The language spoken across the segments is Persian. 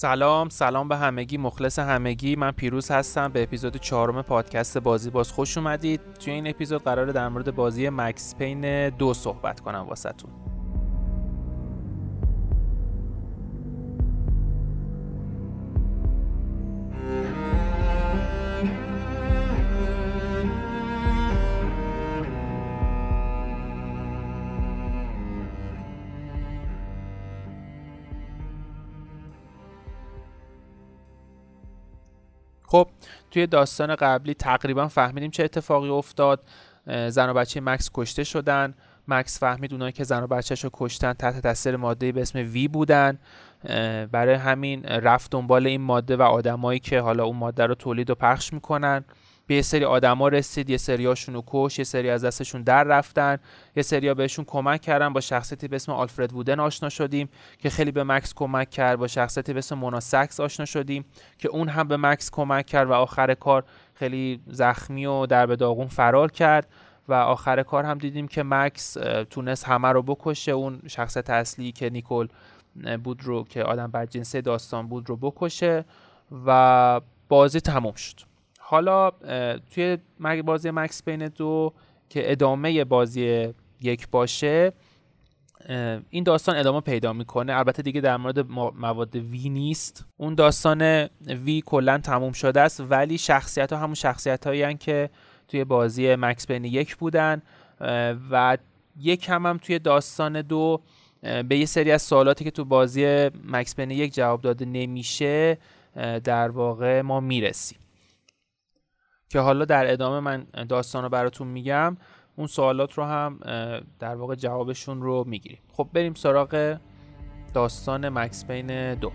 سلام سلام به همگی مخلص همگی. من پیروز هستم. به اپیزود چهارم پادکست بازی باز خوش اومدید. توی این اپیزود قراره در مورد بازی مکس پین دو صحبت کنم واسهتون. خب توی داستان قبلی تقریبا فهمیدیم چه اتفاقی افتاد. زن و بچه مکس کشته شدن. مکس فهمید اونایی که زن و بچهش رو کشتن تحت تاثیر ماده به اسم وی بودن. برای همین رفت دنبال این ماده و آدمایی که حالا اون ماده رو تولید و پخش می‌کنن. به یه سری آدما رسید یه سریاشون رو کش یه سری از دستشون در رفتن یه سریا بهشون کمک کردن با شخصیتی به اسم آلفرد وودن آشنا شدیم که خیلی به مکس کمک کرد با شخصیتی به اسم مونا سکس آشنا شدیم که اون هم به مکس کمک کرد و آخر کار خیلی زخمی و در به داغون فرار کرد و آخر کار هم دیدیم که مکس تونست همه رو بکشه اون شخصیت اصلی که نیکول بود رو که آدم بدجنسه داستان بود رو بکشه و بازی تموم شد. حالا توی بازی مکس پین دو که ادامه بازی یک باشه این داستان ادامه پیدا می‌کنه. البته دیگه در مورد مواد وی نیست. اون داستان وی کلا تموم شده است ولی شخصیت ها همون شخصیت هایی که توی بازی مکس پین یک بودن و یک هم, هم توی داستان دو به یه سری از سوالاتی که تو بازی مکس پین یک جواب داده نمیشه در واقع ما می‌رسیم. که حالا در ادامه من داستان رو براتون میگم اون سوالات رو هم در واقع جوابشون رو می‌گیریم. خب بریم سراغ داستان مکس پین دو.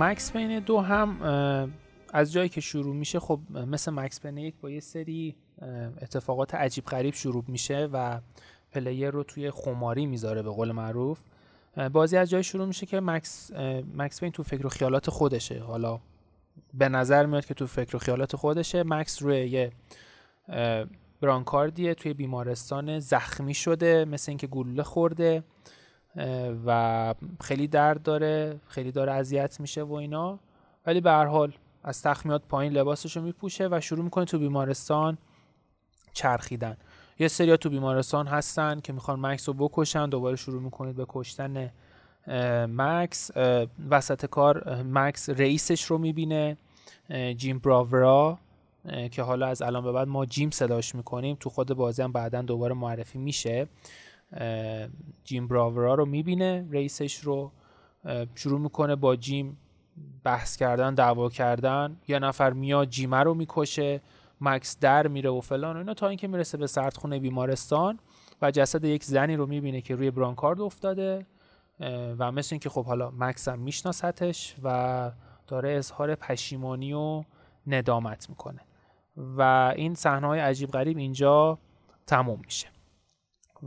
مکس پین دو هم از جایی که شروع میشه خب مثل مکس پین یک با یه سری اتفاقات عجیب غریب شروع میشه و پلیر رو توی خماری می‌ذاره به قول معروف. بازی از جایی شروع میشه که مکس مکس پین تو فکر و خیالات خودشه. حالا به نظر میاد که تو فکر و خیالات خودشه. مکس روی یه برانکاردیه توی بیمارستان زخمی شده مثل اینکه گلوله خورده. و خیلی درد داره خیلی داره اذیت میشه و اینا. ولی به هر حال از تخت میاد پایین لباسش رو میپوشه و شروع می‌کنه تو بیمارستان چرخیدن. یه سریا تو بیمارستان هستن که می‌خوان مکس رو بکشن دوباره شروع می‌کنید به کشتن مکس. وسط کار مکس رئیسش رو می‌بینه جیم براورا که حالا از الان به بعد ما جیم صداش می‌کنیم تو خود بازی هم بعدا دوباره معرفی میشه. جیم براورا رو می‌بینه رئیسش رو شروع می‌کنه با جیم بحث کردن دعوا کردن. یه نفر میاد جیمه رو می‌کشه مکس در میره و فلان و اینا تا اینکه می‌رسه به سردخونه بیمارستان و جسد یک زنی رو می‌بینه که روی برانکارد افتاده و مثل اینکه خب حالا مکس هم میشناستش و داره اظهار پشیمانی و ندامت می‌کنه. و این صحنه های عجیب غریب اینجا تموم میشه.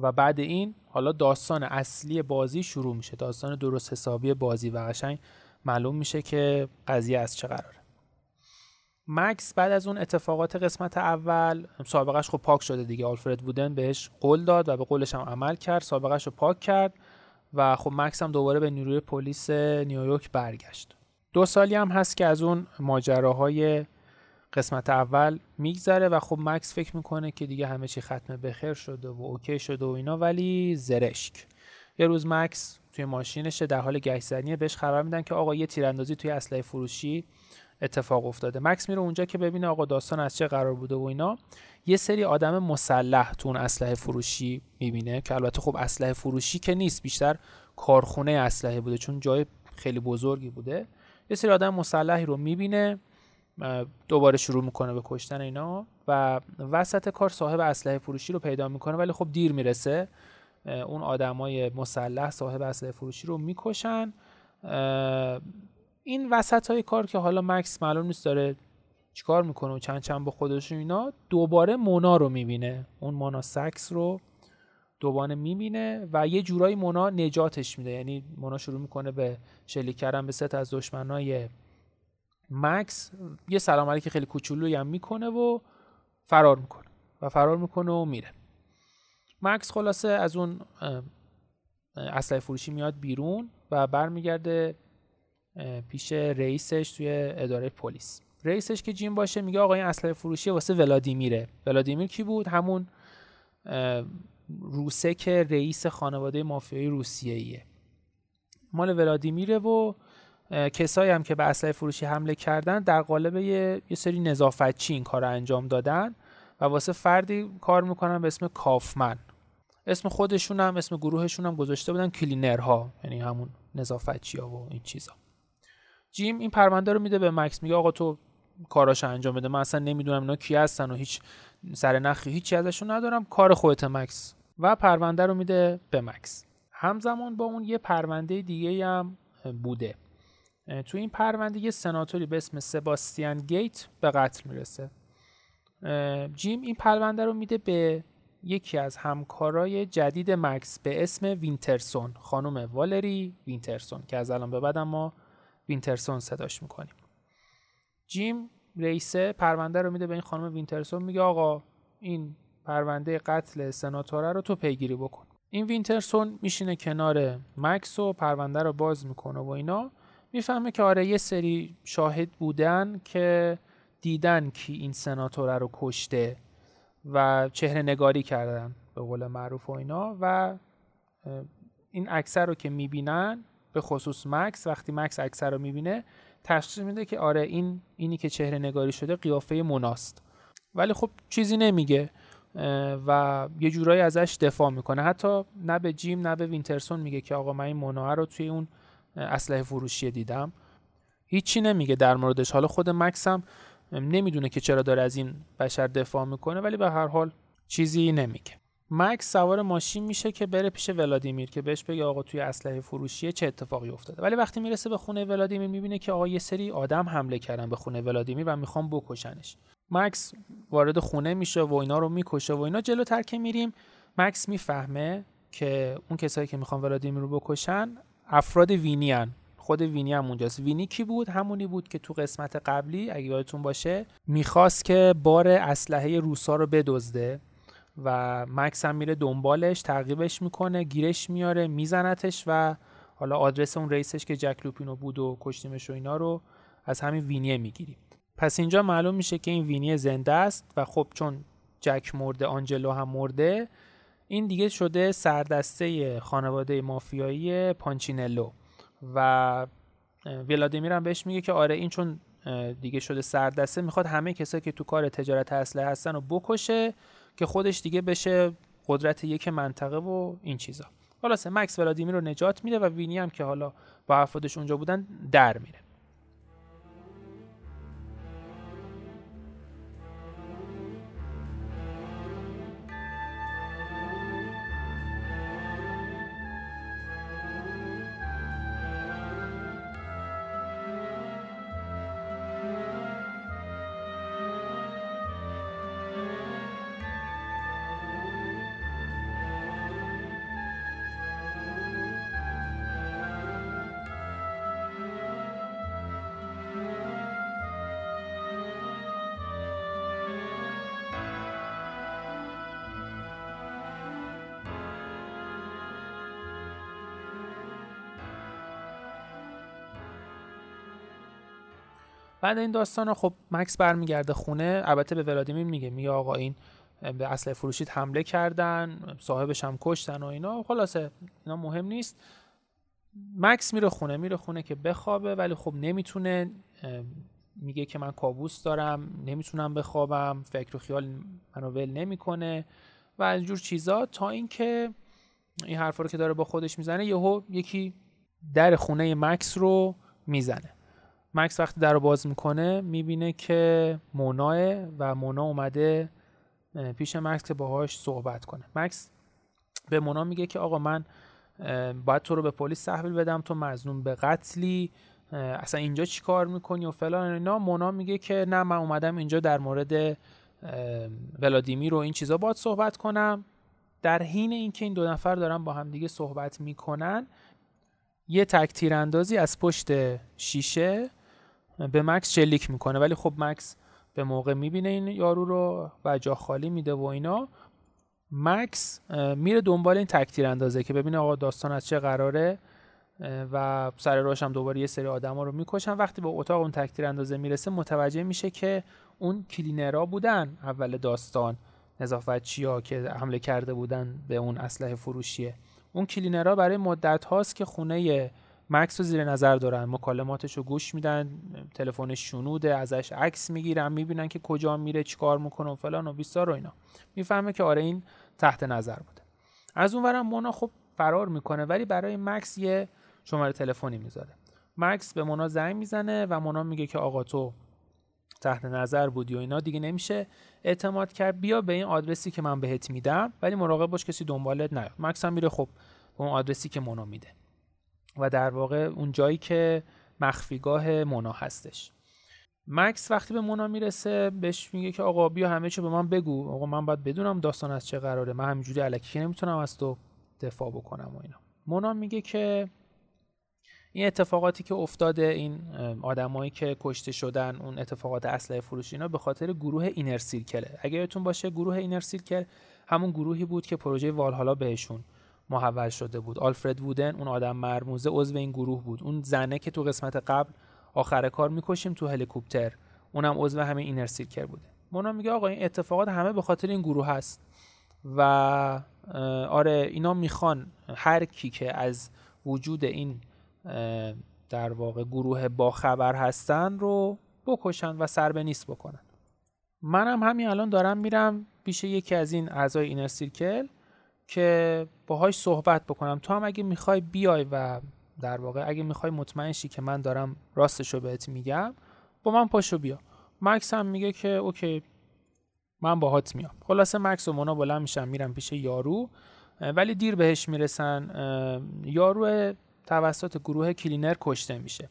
و بعد این حالا داستان اصلی بازی شروع میشه. داستان درست حسابی بازی و قشنگ معلوم میشه که قضیه از چه قراره. مکس بعد از اون اتفاقات قسمت اول سابقش خب پاک شده دیگه. آلفرد بودن بهش قول داد و به قولش هم عمل کرد سابقش رو پاک کرد و خب مکس هم دوباره به نیروی پلیس نیویورک برگشت. دو سالی هم هست که از اون ماجراهای قسمت اول میگذره و خب مکس فکر می‌کنه که دیگه همه چی ختم بخیر شده و اوکی شده و اینا ولی زرشک. یه روز مکس توی ماشینشه در حال گشت زنیه بهش خبر میدن که آقا یه تیراندازی توی اسلحه فروشی اتفاق افتاده. مکس میره اونجا که ببینه آقا داستان از چه قرار بوده و اینا. یه سری آدم مسلح تو اون اسلحه فروشی می‌بینه که البته خب اسلحه فروشی که نیست بیشتر کارخونه اسلحه بوده چون جای خیلی بزرگی بوده. یه سری آدم مسلحی رو می‌بینه. دوباره شروع می‌کنه به کشتن اینا و وسط کار صاحب اسلحه فروشی رو پیدا می‌کنه ولی خب دیر می‌رسه. اون آدمای مسلح صاحب اسلحه فروشی رو می‌کشن. این وسط های کار که حالا مکس معلوم نیست داره چیکار می‌کنه و چند چند با خودش اینا دوباره مونا رو می‌بینه. اون مونا سکس رو دوباره می‌بینه و یه جورایی مونا نجاتش میده. یعنی مونا شروع می‌کنه به شلیک کردن به ست از دشمنای مکس یه سلام که خیلی کوچولویی هم می‌کنه و فرار می‌کنه و فرار می‌کنه و میره. مکس خلاصه از اون اسلحه فروشی میاد بیرون و برمیگرده پیش رئیسش توی اداره پلیس. رئیسش که جیم باشه میگه آقا این اسلحه فروشی واسه ولادیمیره. ولادیمیر کی بود؟ همون روسک رئیس خانواده مافیایی روسیه ایه مال ولادیمیره و کسایی هم که به اسلحه فروشی حمله کردن در قالب یه, یه سری نظافتچی این کار انجام دادن و واسه فردی کار می‌کنن به اسم کافمن. اسم خودشون هم اسم گروهشون هم گذاشته بودن کلینرها یعنی همون نظافتچی ها و این چیزا. جیم این پرونده رو میده به مکس میگه آقا تو کاراش انجام بده. من اصلا نمی‌دونم اینا کی هستن و هیچ سر نخی هیچی ازشون ندارم. کار خودته مکس. و پرونده رو میده به مکس. همزمان با اون یه پرونده دیگه هم بوده. تو این پرونده یه سناتوری به اسم سباستیان گیت به قتل می‌رسه. جیم این پرونده رو میده به یکی از همکارای جدید مکس به اسم وینترسون خانم والری وینترسون که از الان به بعد ما وینترسون صداش می‌کنیم. جیم رئیسه پرونده رو میده به این خانم وینترسون میگه آقا این پرونده قتل سناتوره رو تو پیگیری بکن. این وینترسون میشینه کنار مکس و پرونده رو باز می‌کنه و اینا. می‌فهمه که آره یه سری شاهد بودن که دیدن کی این سناتوره رو کشته و چهره نگاری کردن به قول معروف و اینا و این عکسه رو که می‌بینن به خصوص مکس وقتی مکس اکثر رو می‌بینه تشخیص میده که آره این اینی که چهره نگاری شده قیافه مناست ولی خب چیزی نمیگه و یه جورایی ازش دفاع می‌کنه. حتی نه به جیم نه به وینترسون میگه که آقا من این مونا رو توی اون اسلحه فروشی دیدم. هیچی نمیگه در موردش. حالا خود مکس هم نمی‌دونه که چرا داره از این بشر دفاع می‌کنه ولی به هر حال چیزی نمیگه. مکس سوار ماشین میشه که بره پیش ولادیمیر که بهش بگه آقا توی اسلحه فروشی چه اتفاقی افتاده. ولی وقتی می‌رسه به خونه ولادیمیر می‌بینه که آقا یه سری آدم حمله کردن به خونه ولادیمیر و می‌خوان بکشنش. مکس وارد خونه میشه و اینا رو می‌کشه و اینا جلوتر که میریم مکس می‌فهمه که اون کسایی که می‌خوان ولادیمیر رو بکشن افراد وینی خود وینی هم اونجاست. وینی کی بود؟ همونی بود که تو قسمت قبلی اگه یادتون باشه می‌خواست که بار اسلحه روسا رو بدزده و مکس هم میره دنبالش تعقیبش می‌کنه گیرش میاره میزنتش و حالا آدرس اون رئیسش که جک لوپینو بود و کشتیمش و اینا رو از همین وینیه می‌گیریم. پس اینجا معلوم میشه که این وینیه زنده است و خب چون جک مرده آنجلو هم مرده این دیگه شده سردسته خانواده مافیایی پانچینلو و ولادیمیر هم بهش میگه که آره این چون دیگه شده سردسته می‌خواد همه کسایی که تو کار تجارت اسلحه هستن رو بکشه که خودش دیگه بشه قدرت یک منطقه و این چیزا. خلاصه مکس ولادیمیر رو نجات میده و وینی هم که حالا با افرادش اونجا بودن در میره. بعد این داستان خب مکس برمیگرده خونه. البته به ولادیمیر میگه میگه آقا این به اصل فروشیت حمله کردن صاحبش هم کشتن و اینا. خلاصه اینا مهم نیست. مکس میره خونه میره خونه که بخوابه ولی خب نمی‌تونه میگه که من کابوس دارم نمی‌تونم بخوابم فکر و خیال منو ول نمی‌کنه و از جور چیزا تا اینکه این حرفا رو که داره با خودش می‌زنه یهو یکی در خونه مکس رو می‌زنه. مکس وقتی در رو باز می‌کنه می‌بینه که موناه و مونا اومده پیش مکس که باهاش صحبت کنه. مکس به مونا میگه که آقا من باید تو رو به پلیس تحویل بدم تو مزنون به قتلی اصلا اینجا چی کار می‌کنی و فلان اینا. مونا میگه که نه من اومدم اینجا در مورد ولادیمیر و این چیزا باید صحبت کنم. در حین اینکه این دو نفر دارن با هم دیگه صحبت می‌کنن یه تک تیراندازی از پشت شیشه به مکس شلیک می‌کنه ولی خب مکس به موقع می‌بینه این یارو رو و جا خالی میده و اینا. مکس میره دنبال این تک تیراندازه که ببینه آقا داستان از چه قراره و سر راش هم دوباره یه سری آدما رو می‌کشن. وقتی به اتاق اون تک تیراندازه می‌رسه متوجه میشه که اون کلینرها بودن اول داستان. نظافتچی ها که حمله کرده بودن به اون اسلحه فروشیه. اون کلینرها برای مدت هاست که خونه مکس رو زیر نظر دارن مکالماتش رو گوش میدن تلفنش شنوده ازش عکس می‌گیرن می‌بینن که کجا میره چیکار می‌کنه و فلان و بیسار و اینا. می‌فهمه که آره این تحت نظر بوده. از اون ورم مونا خب فرار می‌کنه ولی برای مکس یه شماره تلفنی می‌ذاره. مکس به مونا زنگ می‌زنه و مونا میگه که آقا تو تحت نظر بودی و اینا دیگه نمیشه اعتماد کرد. بیا به این آدرسی که من بهت میدم ولی مراقب باش کسی دنبالت نیاد. مکس هم میره خب به اون آدرسی که مونا میده. و در واقع اون جایی که مخفیگاه مونا هستش. مکس وقتی به مونا می‌رسه بهش میگه که آقا بیا همه چی به من بگو. آقا من باید بدونم داستان از چه قراره. من همینجوری الکی نمی‌تونم از تو دفاع بکنم و اینا. مونا میگه که این اتفاقاتی که افتاده این آدمایی که کشته شدن اون اتفاقات اسلحه فروشی اینا به خاطر گروه اینر سیرکله. اگه یادتون باشه گروه اینر سیرکل همون گروهی بود که پروژه والهالا بهشون محول شده بود. آلفرد وودن اون آدم مرموزه عضو این گروه بود. اون زنه که تو قسمت قبل آخر کار می‌کشیم تو هلیکوپتر اونم عضو همه اینر سیرکل بوده. مونا میگه آقا این اتفاقات همه به خاطر این گروه هست. و آره اینا می‌خوان هر کی که از وجود این در واقع گروه با خبر هستن رو بکشن و سر به نیست بکنن. منم همین الان دارم میرم پیش یکی از این اعضای اینر سیرکل که باهاش صحبت بکنم. تو هم اگه می‌خوای بیای و در واقع اگه می‌خوای مطمئن شی که من دارم راستش رو بهت میگم با من پاشو بیا. مکس هم میگه که OK من باهات میام. خلاصه مکس و مونا بلند میشن میرن پیش یارو ولی دیر بهش می‌رسن. یارو توسط گروه cleaner کشته میشه.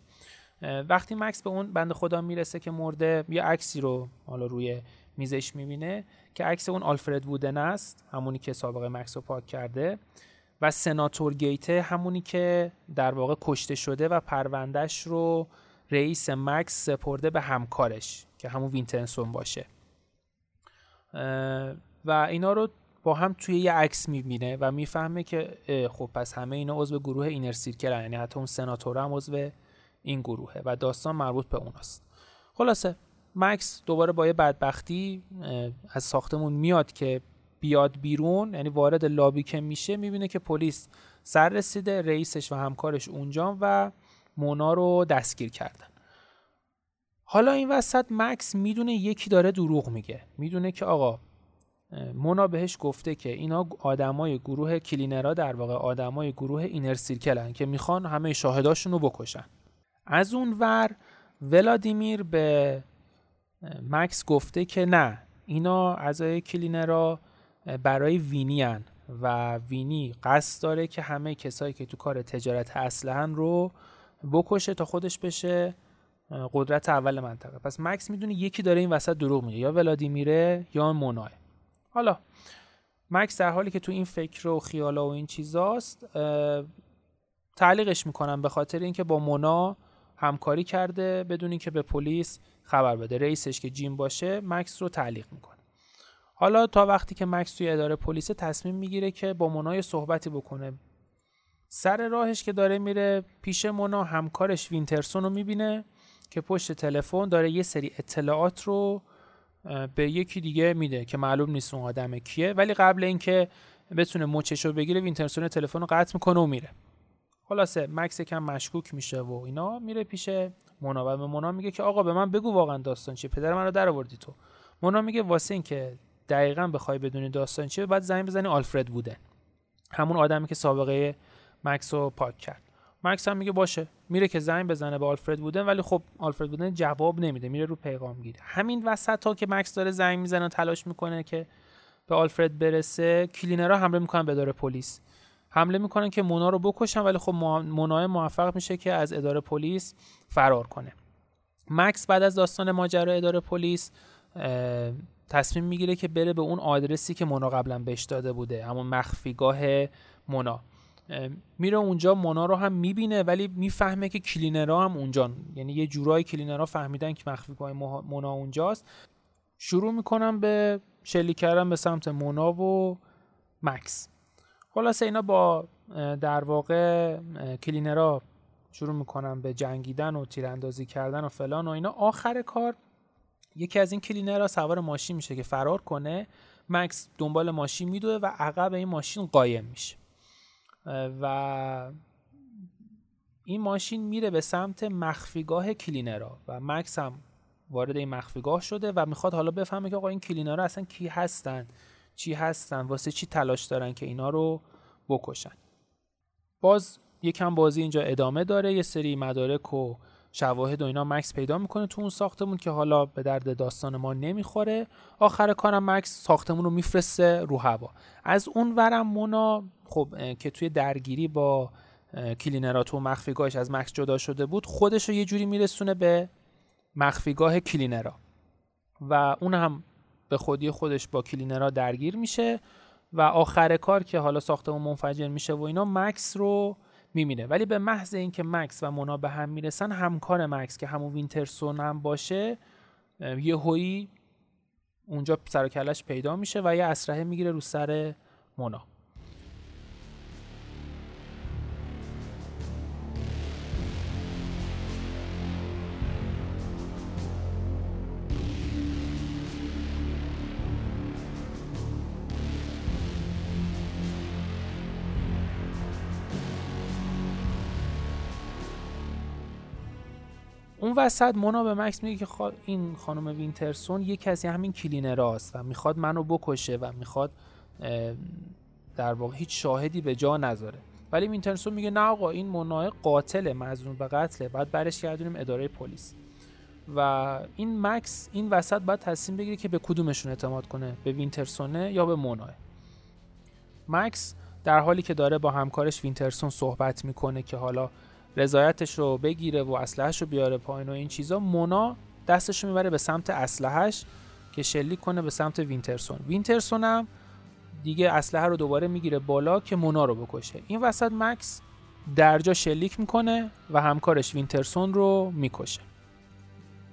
وقتی مکس به اون بنده خدا می‌رسه که مرده یه عکسی رو حالا روی میزش می‌بینه که عکس اون آلفرد وودن است همونی که سابقه مکس رو پاک کرده و سناتور گیته همونی که در واقع کشته شده و پرونده‌ش رو رئیس مکس سپرده به همکارش که همون وینترسون باشه. و اینا رو با هم توی یه عکس می‌بینه و می‌فهمه که خب پس همه اینا عضو گروه Inner Circle یعنی حتی اون سناتور هم عضو این گروهه و داستان مربوط به اوناست. خلاصه مکس دوباره با یه بدبختی از ساختمون میاد که بیاد بیرون یعنی وارد لابی که میشه می‌بینه که پلیس سر رسیده رئیسش و همکارش اونجا و مونا رو دستگیر کردن. حالا این وسط مکس می‌دونه یکی داره دروغ میگه. می‌دونه که آقا مونا بهش گفته که اینا آدمای گروه کلینرا در واقع آدمای گروه اینر سیرکلن که می‌خوان همه شاهداشون رو بکشن. از اون ور ولادیمیر به مکس گفته که نه اینا اعضای کلینرا برای وینی هن و وینی قصد داره که همه کسایی که تو کار تجارت اسلحه رو بکشه تا خودش بشه قدرت اول منطقه. پس مکس می‌دونه یکی داره این وسط دروغ میگه یا ولادیمیره یا موناه حالا مکس در حالی که تو این فکر و خیالا و این چیزاست تعلیقش می‌کنم به خاطر اینکه با مونا همکاری کرده بدون اینکه به پلیس خبر بده. رئیسش که جیم باشه مکس رو تعلیق می‌کنه. حالا تا وقتی که مکس توی اداره پلیس تصمیم می‌گیره که با مونا صحبتی بکنه. سر راهش که داره میره پیش مونا همکارش وینترسون رو می‌بینه که پشت تلفن داره یه سری اطلاعات رو به یکی دیگه میده که معلوم نیست اون آدم کیه. ولی قبل اینکه بتونه مچش رو بگیره وینترسون تلفن رو قطع می‌کنه و میره. خلاصه مکس یکم مشکوک میشه و اینا میره پیش مونا و به مونا میگه که آقا به من بگو واقعا داستان چیه. پدر من رو در آوردی تو. مونا میگه واسه اینکه دقیقا بخوای بدونی داستان چیه بعد زنگ بزنی آلفرد بوده. همون آدمی که سابقه مکس رو پاک کرد. مکس هم میگه باشه. میره که زنگ بزنه به آلفرد بودن ولی خب آلفرد بودن جواب نمیده. میره رو پیغام گیر همین وسط تا که مکس داره زنگ می‌زنه و تلاش می‌کنه که به آلفرد برسه کلینرها حمله می‌کنن به داره پلیس. حمله می‌کنن که مونا رو بکشن ولی خب مونا موفق میشه که از اداره پلیس فرار کنه. مکس بعد از داستان ماجرا اداره پلیس تصمیم می‌گیره که بره به اون آدرسی که مونا قبلا بهش داده بوده همون مخفیگاه مونا. میره اونجا مونا رو هم می‌بینه ولی می‌فهمه که کلینرها هم اونجا یعنی یه جورایی کلینرها فهمیدن که مخفیگاه مونا اونجاست. شروع می‌کنم به شلیک کردن به سمت مونا و مکس. خلاصه اینا با در واقع کلینرها شروع می‌کنن به جنگیدن و تیراندازی کردن و فلان و اینا. آخر کار یکی از این کلینرها سوار ماشین میشه که فرار کنه. مکس دنبال ماشین میدوه و عقب این ماشین قایم میشه. و این ماشین میره به سمت مخفیگاه کلینرها و مکس هم وارد این مخفیگاه شده و می‌خواد حالا بفهمه که آقا این کلینرها اصلا کی هستن. چی هستن واسه چی تلاش دارن که اینا رو بکشن. باز یکم بازی اینجا ادامه داره یه سری مدارک و شواهد و اینا مکس پیدا می‌کنه تو اون ساختمون که حالا به درد داستان ما نمی‌خوره. آخر کارم مکس ساختمون رو میفرسته رو هوا. از اون ورم مونا خب که توی درگیری با cleaner ا تو مخفیگاهش از مکس جدا شده بود خودش رو یه جوری میرسونه به مخفیگاه cleaner ا. و اون هم به خودی خودش با cleaner ا درگیر میشه و آخر کار که حالا ساختمون منفجر میشه و اینا مکس رو می‌بینه ولی به محض اینکه مکس و مونا به هم می‌رسن همکار مکس که همون وینترسون هم باشه یه هویی اونجا سر و کله‌ش پیدا میشه و یه اسلحه می‌گیره رو سر مونا. اون وسط مونا به مکس میگه که این خانم وینترسون یکی از همین cleaner است و می‌خواد منو بکشه و می‌خواد در واقع هیچ شاهدی به جا نذاره. ولی وینترسون میگه نه آقا این مونا قاتل مظنون به قتله بعد برش گردونیم اداره پلیس. و این مکس این وسط باید تصمیم بگیره که به کدومشون اعتماد کنه به وینترسونه یا به مونا مکس در حالی که داره با همکارش وینترسون صحبت می‌کنه که حالا رضایتش رو بگیره و اسلحهش رو بیاره پایین و این چیزا مونا دستش رو می‌بره به سمت اسلحهش که شلیک کنه به سمت وینترسون. وینترسون هم دیگه اسلحه رو دوباره می‌گیره بالا که مونا رو بکشه. این وسط مکس درجا شلیک می‌کنه و همکارش وینترسون رو می‌کشه.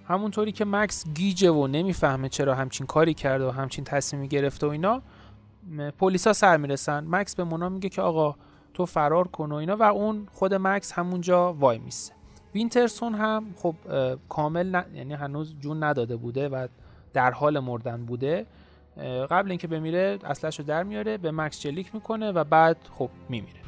همونطوری که مکس گیجه و نمی‌فهمه چرا همچین کاری کرده و همچین تصمیمی گرفته و اینا پلیسا سر می‌رسن. مکس به مونا میگه که آقا تو فرار کن و اینا و اون خود مکس همونجا وای میسه. وینترسون هم خب کامل یعنی هنوز جون نداده بوده و در حال مردن بوده. قبل اینکه بمیره اصلش رو در میاره به مکس چلیک می‌کنه و بعد خب میمیره.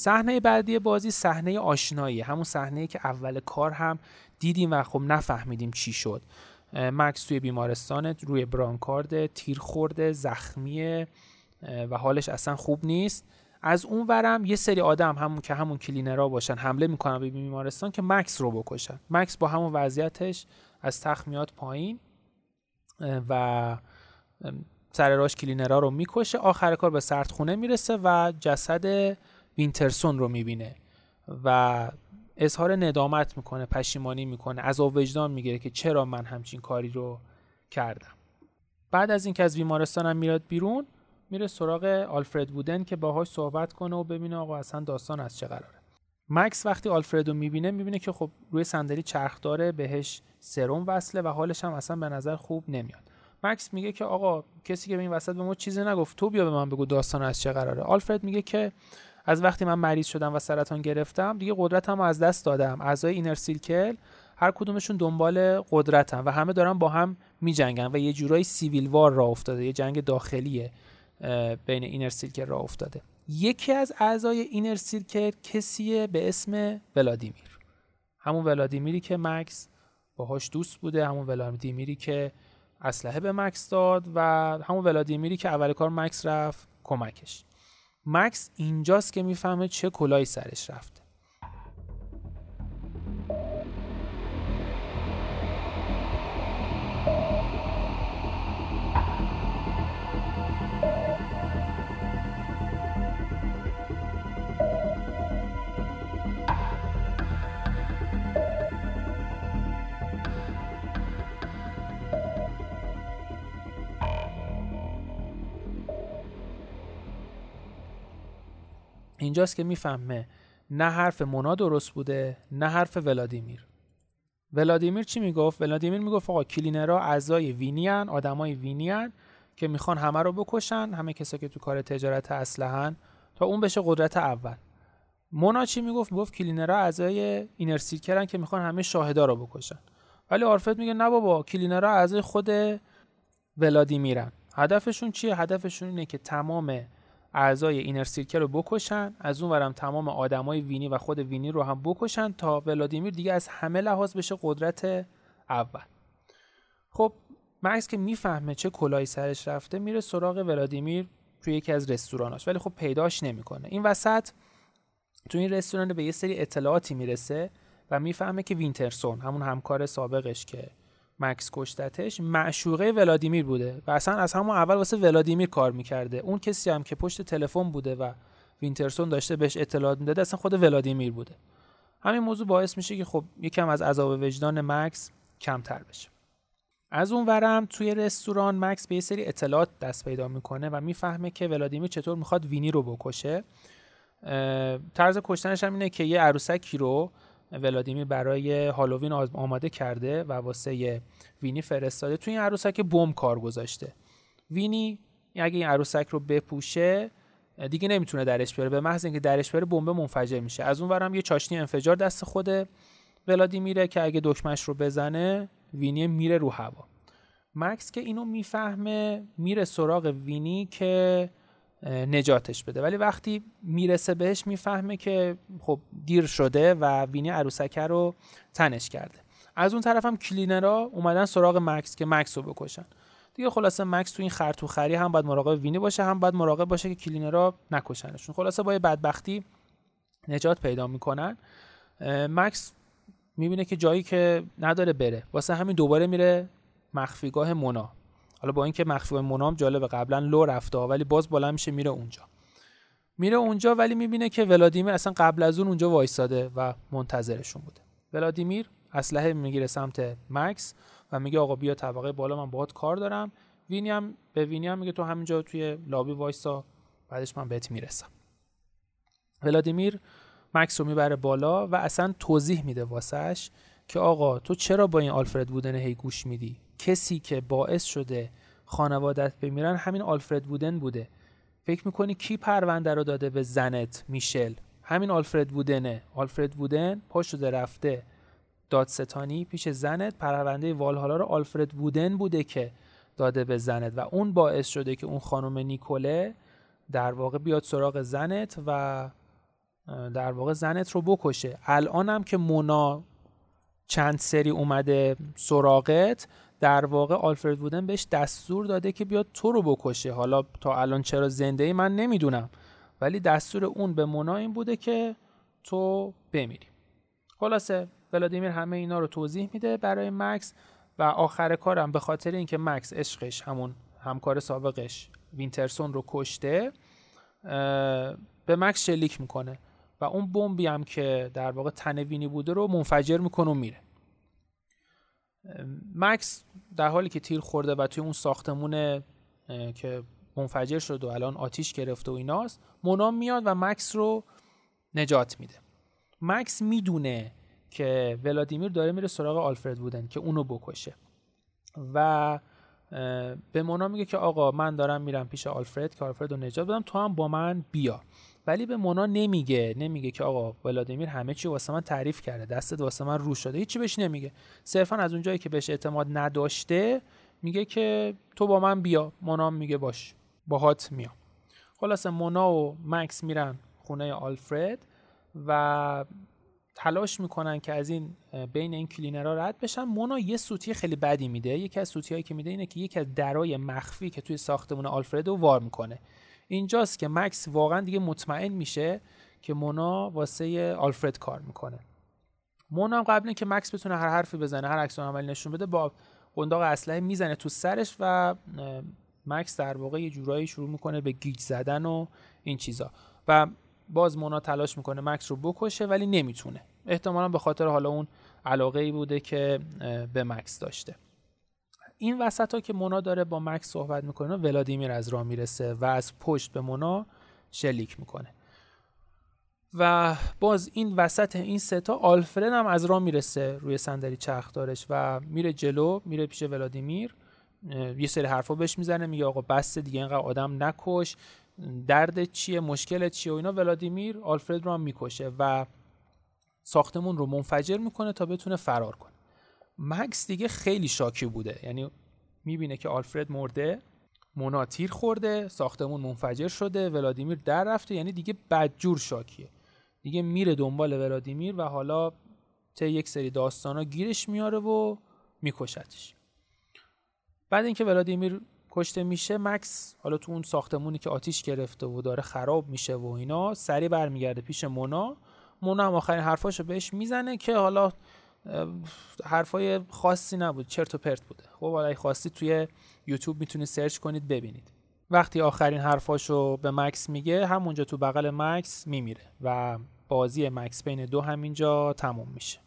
صحنه بعدی بازی صحنه آشنایی همون صحنه که اول کار هم دیدیم و خب نفهمیدیم چی شد. مکس توی بیمارستان روی برانکارد تیر خورده زخمیه و حالش اصلا خوب نیست. از اون ورم یه سری آدم همون که همون کلینرها باشن حمله می‌کنن به بیمارستان که مکس رو بکشن. مکس با همون وضعیتش از تخت میاد پایین و سر راش کلینرها رو می‌کشه. آخر کار به سردخونه می‌رسه و جسد وینترسون رو می‌بینه و اظهار ندامت می‌کنه پشیمانی می‌کنه از وجدان می‌گیره که چرا من همچین کاری رو کردم. بعد از اینکه از بیمارستانم میاد بیرون میره سراغ آلفرد وودن که باهاش صحبت کنه و ببینه آقا اصلا داستان از چه قراره. مکس وقتی آلفرد رو می‌بینه می‌بینه که خب روی صندلی چرخ داره بهش سرم وصله و حالش هم اصلا به نظر خوب نمیاد. مکس میگه که آقا کسی که به این وسط به ما چیزی نگفت تو بیا به من بگو داستان از چه قراره. آلفرد میگه که از وقتی من مریض شدم و سرطان گرفتم دیگه قدرتم از دست دادم. اعضای Inner Circle هر کدومشون دنبال قدرتم و همه دارن با هم میجنگن و یه جورایی civil war را افتاده یه جنگ داخلی بین Inner Circle را افتاده. یکی از اعضای Inner Circle کسیه به اسم ولادیمیر. همون ولادیمیری که مکس باهاش دوست بوده همون ولادیمیری که اسلحه به مکس داد و همون ولادیمیری که اول کار مکس رفت کمکش. مکس اینجاست که می‌فهمه چه کلایی سرش رفته. اینجاست که می‌فهمه نه حرف مونا درست بوده نه حرف ولادیمیر. ولادیمیر چی می‌گفت؟ ولادیمیر می‌گفت آقا cleaner ها اعضای وینیان آدمای وینیان که می‌خوان همه رو بکشن همه کسایی که تو کار تجارت اسلحه‌ان تا اون بشه قدرت اول. مونا چی می‌گفت؟ می‌گفت cleaner ها اعضای Inner Circle ن که می‌خوان همه شاهدا رو بکشن. ولی آرفرد میگه نه بابا cleaner ها اعضای خود ولادیمیرن هدفشون چیه؟ هدفشون اینه که تمام اعضای Inner Circle رو بکشن از اون ورم تمام آدمای وینی و خود وینی رو هم بکشن تا ولادیمیر دیگه از همه لحاظ بشه قدرت اول. خب مکس که می‌فهمه چه کلاهی سرش رفته میره سراغ ولادیمیر توی یکی از رستوراناش. ولی خب پیداش نمی‌کنه. این وسط تو این رستوران به یه سری اطلاعاتی می‌رسه و می‌فهمه که وینترسون همون همکار سابقش که مکس کشتتش معشوقه ولادیمیر بوده و اصلا از همون اول واسه ولادیمیر کار می‌کرده. اون کسی هم که پشت تلفن بوده و وینترسون داشته بهش اطلاعات می‌داده اصلا خود ولادیمیر بوده. همین موضوع باعث میشه که خب یکم از عذاب وجدان مکس کمتر بشه. از اون ورم توی رستوران مکس به یه سری اطلاعات دست پیدا می‌کنه و می‌فهمه که ولادیمیر چطور می‌خواد وینی رو بکشه. طرز کشتنش هم اینه که یه عروسکی رو ولادیمیر برای هالووین آماده کرده و واسه وینی فرستاده. توی این عروسک بمب کار گذاشته. وینی اگه این عروسک رو بپوشه دیگه نمی‌تونه درش بیاره. به محض اینکه درش بیاره بمب منفجر میشه. از اون ورم یه چاشنی انفجار دست خود ولادیمیره که اگه دکمش رو بزنه وینی میره رو هوا. مکس که اینو می‌فهمه میره سراغ وینی که نجاتش بده. ولی وقتی می‌رسه بهش می‌فهمه که خب دیر شده و وینی عروسکه رو تنش کرده. از اون طرف هم کلینرها اومدن سراغ مکس که مکس رو بکشن. دیگه خلاصه مکس تو این خرطوخری هم باید مراقب وینی باشه هم باید مراقب باشه که کلینرها نکشنشون. خلاصه با بدبختی نجات پیدا می‌کنن. مکس می‌بینه که جایی که نداره بره. واسه همین دوباره میره مخفیگاه مونا. حالا با اینکه مخفی منام جالبه قبلا لو رفته ولی باز بالا میشه میره اونجا. میره اونجا ولی می‌بینه که ولادیمیر اصلا قبل از اون اونجا وایساده و منتظرشون بوده. ولادیمیر اسلحه می‌گیره سمت مکس و میگه آقا بیا طبقه بالا من باهات کار دارم. وینی هم به وینی هم میگه تو همینجا توی لابی وایسا بعدش من بهت می‌رسم. ولادیمیر مکس رو می‌بره بالا و اصلا توضیح میده واسش که آقا تو چرا با این آلفرد بودن هی گوش میدی؟ کسی که باعث شده خانوادت بمیرن همین آلفرد بودن بوده. فکر می‌کنی کی پرونده رو داده به زنت میشل؟ همین آلفرد بودنه آلفرد بودن پا شده رفته. دادستانی پیش زنت پرونده والهالا رو آلفرد بودن بوده که داده به زنت و اون باعث شده که اون خانم نیکوله در واقع بیاد سراغ زنت و در واقع زنت رو بکشه. الانم که مونا چند سری اومده سراغت در واقع آلفرد بودن بهش دستور داده که بیاد تو رو بکشه. حالا تا الان چرا زنده ای من نمی‌دونم. ولی دستور اون به مونا این بوده که تو بمیری. خلاصه ولادیمیر همه اینا رو توضیح میده برای مکس و آخر کارم به خاطر اینکه مکس عشقش همون همکار سابقش وینترسون رو کشته به مکس شلیک می‌کنه. و اون بمبی هم که در واقع تن وینی بوده رو منفجر می‌کنه و میره. مکس در حالی که تیر خورده و توی اون ساختمون که منفجر شد و الان آتیش گرفته و ایناست مونا میاد و مکس رو نجات میده. مکس می‌دونه که ولادیمیر داره میره سراغ آلفرد بودن که اونو بکشه. و به مونا میگه که آقا من دارم میرم پیش آلفرد که آلفرد رو نجات بدم تو هم با من بیا. ولی به مونا نمیگه نمیگه که آقا ولادیمیر همه چی واسه من تعریف کرده دستت واسه من رو شده هیچی بهش نمیگه. صرفا از اونجایی که بهش اعتماد نداشته میگه که تو با من بیا. مونا میگه باش باهات میام. خلاصه مونا و مکس میرن خونه آلفرد و تلاش می‌کنن که از این بین این کلینرها رد بشن. مونا یه سوتی خیلی بدی میده. یکی از سوتی که میده اینه که یکی از درای مخفی که توی ساختمون آلفردو وار می‌کنه. اینجاست که مکس واقعا دیگه مطمئن میشه که مونا واسه آلفرد کار می‌کنه. مونا هم قبل اینکه مکس بتونه هر حرفی بزنه هر عکس عملی نشون بده با قنداق اسلحه می‌زنه تو سرش و مکس در واقع یه جورایی شروع می‌کنه به گیج زدن و این چیزا. و باز مونا تلاش می‌کنه مکس رو بکشه ولی نمی‌تونه. احتمالا به خاطر حالا اون علاقه ای بوده که به مکس داشته. این وسط ها که مونا داره با مکس صحبت می‌کنه ولادیمیر از راه می‌رسه و از پشت به مونا شلیک می‌کنه. و باز این وسط این ستا آلفرد هم از راه می‌رسه روی صندلی چرخدارش و میره جلو میره پیش ولادیمیر. یه سری حرفا بهش می‌زنه میگه آقا بس دیگه اینقدر آدم نکش. درد چیه مشکل چیه و اینا. ولادیمیر آلفرد رو هم می‌کشه و ساختمون رو منفجر می‌کنه تا بتونه فرار کنه. مکس دیگه خیلی شاکی بوده. یعنی می‌بینه که آلفرد مرده مونا تیر خورده ساختمون منفجر شده ولادیمیر در رفته. یعنی دیگه بدجور شاکیه. دیگه میره دنبال ولادیمیر و حالا طی یک سری داستانا گیرش میاره و میکشتش. بعد اینکه ولادیمیر کشته میشه مکس حالا تو اون ساختمونی که آتیش گرفته و داره خراب میشه و اینا سری برمیگرده پیش مونا. مونا هم آخرین حرفاشو بهش می‌زنه که حالا حرفای خاصی نبود چرت و پرت بوده. خب حالا خواستی توی یوتیوب می‌تونید سرچ کنید ببینید. وقتی آخرین حرفاشو به مکس میگه همونجا تو بغل مکس میمیره و بازی مکس بین دو همینجا تموم میشه.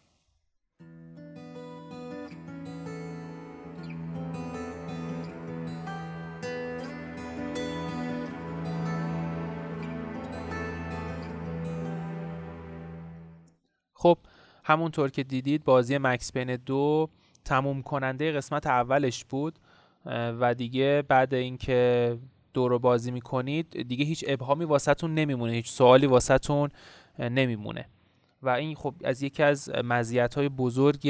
همونطور که دیدید بازی مکس پین دو تموم کننده قسمت اولش بود و دیگه بعد اینکه دو رو بازی می‌کنید دیگه هیچ ابهامی واسهتون نمیمونه هیچ سوالی واسهتون نمیمونه. و این خب از یکی از مزیت های بزرگ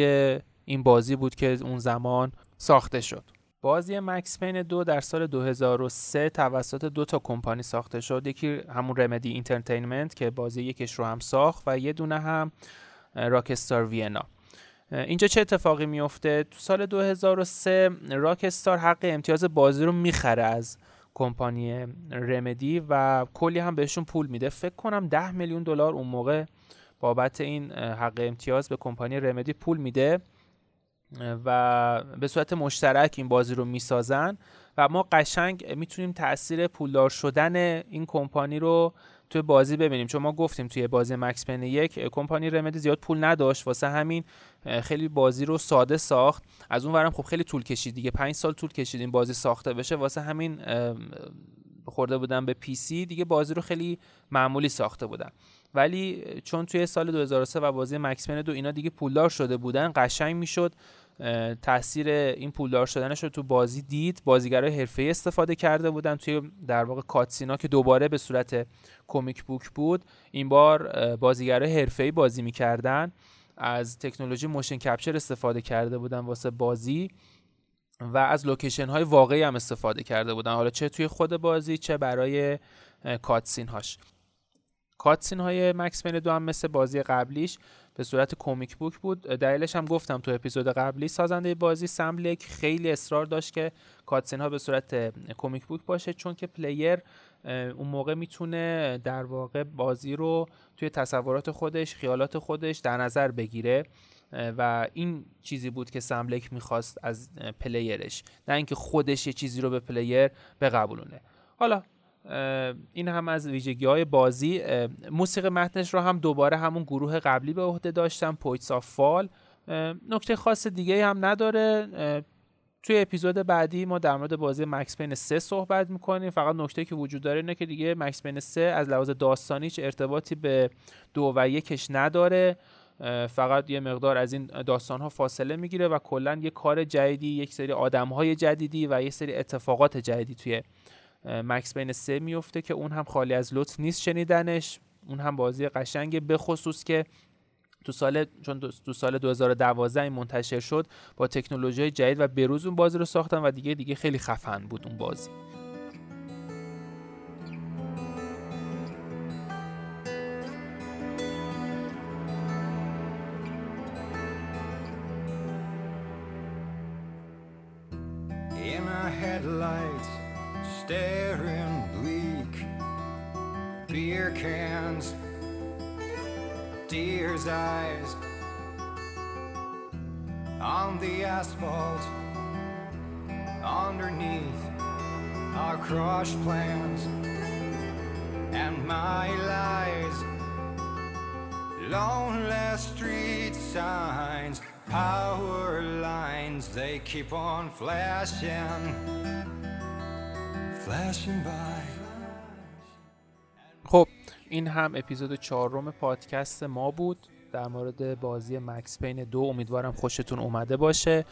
این بازی بود که اون زمان ساخته شد. بازی مکس پین دو در سال 2003 توسط دو تا کمپانی ساخته شد. یکی همون Remedy Entertainment که بازی یکش رو هم ساخت و یه دونه هم راکستار وینا. اینجا چه اتفاقی میفته؟ تو سال 2003 راکستار حق امتیاز بازی رو می‌خره از کمپانی رمدی و کلی هم بهشون پول میده. فکر کنم 10 میلیون دلار اون موقع بابت این حق امتیاز به کمپانی رمدی پول میده و به صورت مشترک این بازی رو می‌سازن. و ما قشنگ می‌تونیم تاثیر پولدار شدن این کمپانی رو توی بازی ببینیم. چون ما گفتیم توی بازی مکس پن یک کمپانی رمدی زیاد پول نداشت. واسه همین خیلی بازی رو ساده ساخت. از اون ورم خب خیلی طول کشید دیگه. پنج سال طول کشید این بازی ساخته بشه. واسه همین خورده بودن به پی سی. دیگه بازی رو خیلی معمولی ساخته بودن ولی چون توی سال 2003 و بازی مکس پن دو اینا دیگه پولدار شده بودن قشنگ می‌شد. تاثیر این پولدار شدنش رو تو بازی دید. بازیگرای حرفه‌ای استفاده کرده بودن توی در واقع cutscene ا که دوباره به صورت comic book بود. این بار بازیگرای حرفه‌ای بازی می‌کردن. از تکنولوژی motion capture استفاده کرده بودن واسه بازی و از location های واقعی هم استفاده کرده بودن. حالا چه توی خود بازی چه برای cutscene هاش cutscene های مکس دو هم مثل بازی قبلیش به صورت comic book بود. دلیلش هم گفتم تو اپیزود قبلی. سازنده بازی سم لیک خیلی اصرار داشت که cutscene ها به صورت comic book باشه چون که player اون موقع می‌تونه در واقع بازی رو توی تصورات خودش خیالات خودش در نظر بگیره. و این چیزی بود که سم لیک می‌خواست از player ش. نه اینکه خودش یه چیزی رو به player بقبولونه. حالا این هم از ویژگی های بازی موسیقی متنش رو هم دوباره همون گروه قبلی به عهده داشتن Poets of the Fall نکته خاص دیگه هم نداره. توی اپیزود بعدی ما در مورد بازی مکس پین 3 صحبت می‌کنیم. فقط نکته که وجود داره اینه که دیگه مکس پین 3 از لحاظ داستانی هیچ ارتباطی به دو و یکش نداره. فقط یه مقدار از این داستان ها فاصله می‌گیره و کلا یه کار جدیدی یک سری آدم های جدیدی و یه سری اتفاقات جدیدی توی مکس بین سه میفته که اون هم خالی از لطف نیست شنیدنش. اون هم بازی قشنگه به خصوص که تو سال چون تو سال 2012 این منتشر شد با تکنولوژی جدید و بروز اون بازی رو ساختن و دیگه دیگه خیلی خفن بود اون بازی. In headlights staring bleak. Beer cans, deer's eyes on the asphalt underneath our crushed plans and my lies. Lonely street signs, power lines, they keep on flashing. خب این هم اپیزود چهارم پادکست ما بود. در مورد بازی مکس پین دو امیدوارم خوشتون اومده باشه.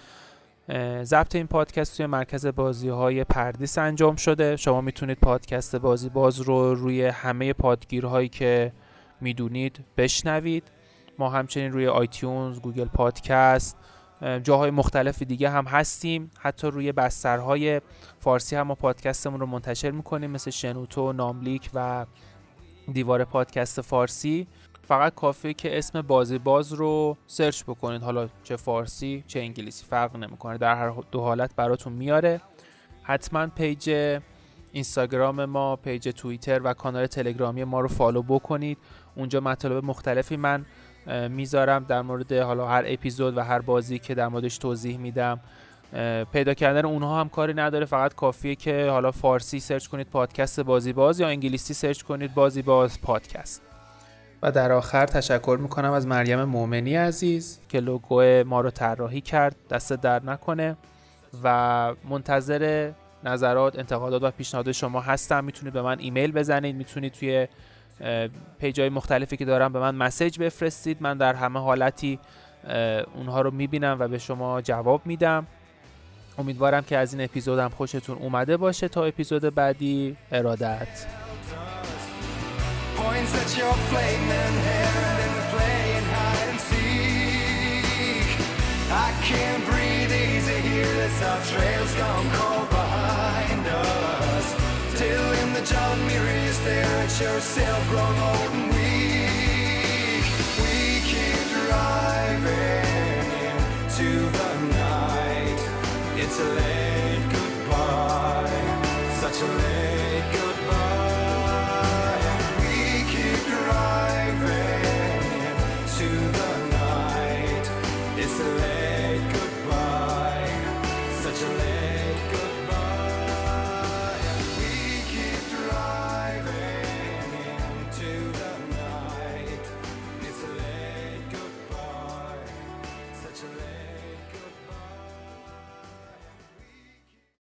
ضبط این پادکست توی مرکز بازی های پردیس انجام شده. شما می‌تونید پادکست بازی باز رو روی همه پادگیرهایی که می‌دونید بشنوید. ما همچنین روی iTunes، Google Podcast جاهای مختلف دیگه هم هستیم. حتی روی بسترهای فارسی هم ما پادکستمون رو منتشر می‌کنیم مثل شنوتو، ناملیک و دیوار پادکست فارسی. فقط کافیه که اسم بازی باز رو search بکنید. حالا چه فارسی چه انگلیسی فرق نمی‌کنه. در هر دو حالت براتون میاره. حتما page اینستاگرام ما page توییتر و کانال تلگرامی ما رو follow بکنید. اونجا مطالب مختلفی من می‌ذارم در مورد حالا هر اپیزود و هر بازی که در موردش توضیح میدم. پیدا کردن اونها هم کاری نداره فقط کافیه که حالا فارسی search کنید پادکست بازی باز یا انگلیسی search کنید بازی باز پادکست. و در آخر تشکر می‌کنم از مریم مومنی عزیز. که لوگو ما رو طراحی کرد دستش درد نکنه. و منتظر نظرات انتقادات و پیشنهادات شما هستم. می‌تونید به من ایمیل بزنید. می‌تونید توی page های مختلفی که دارم به من message بفرستید. من در همه حالتی اونها رو می‌بینم و به شما جواب میدم. امیدوارم که از این اپیزودم خوشتون اومده باشه. تا اپیزود بعدی ارادت. John stare at yourself grown old and weak. We keep driving into the night. It's a late goodbye, such a late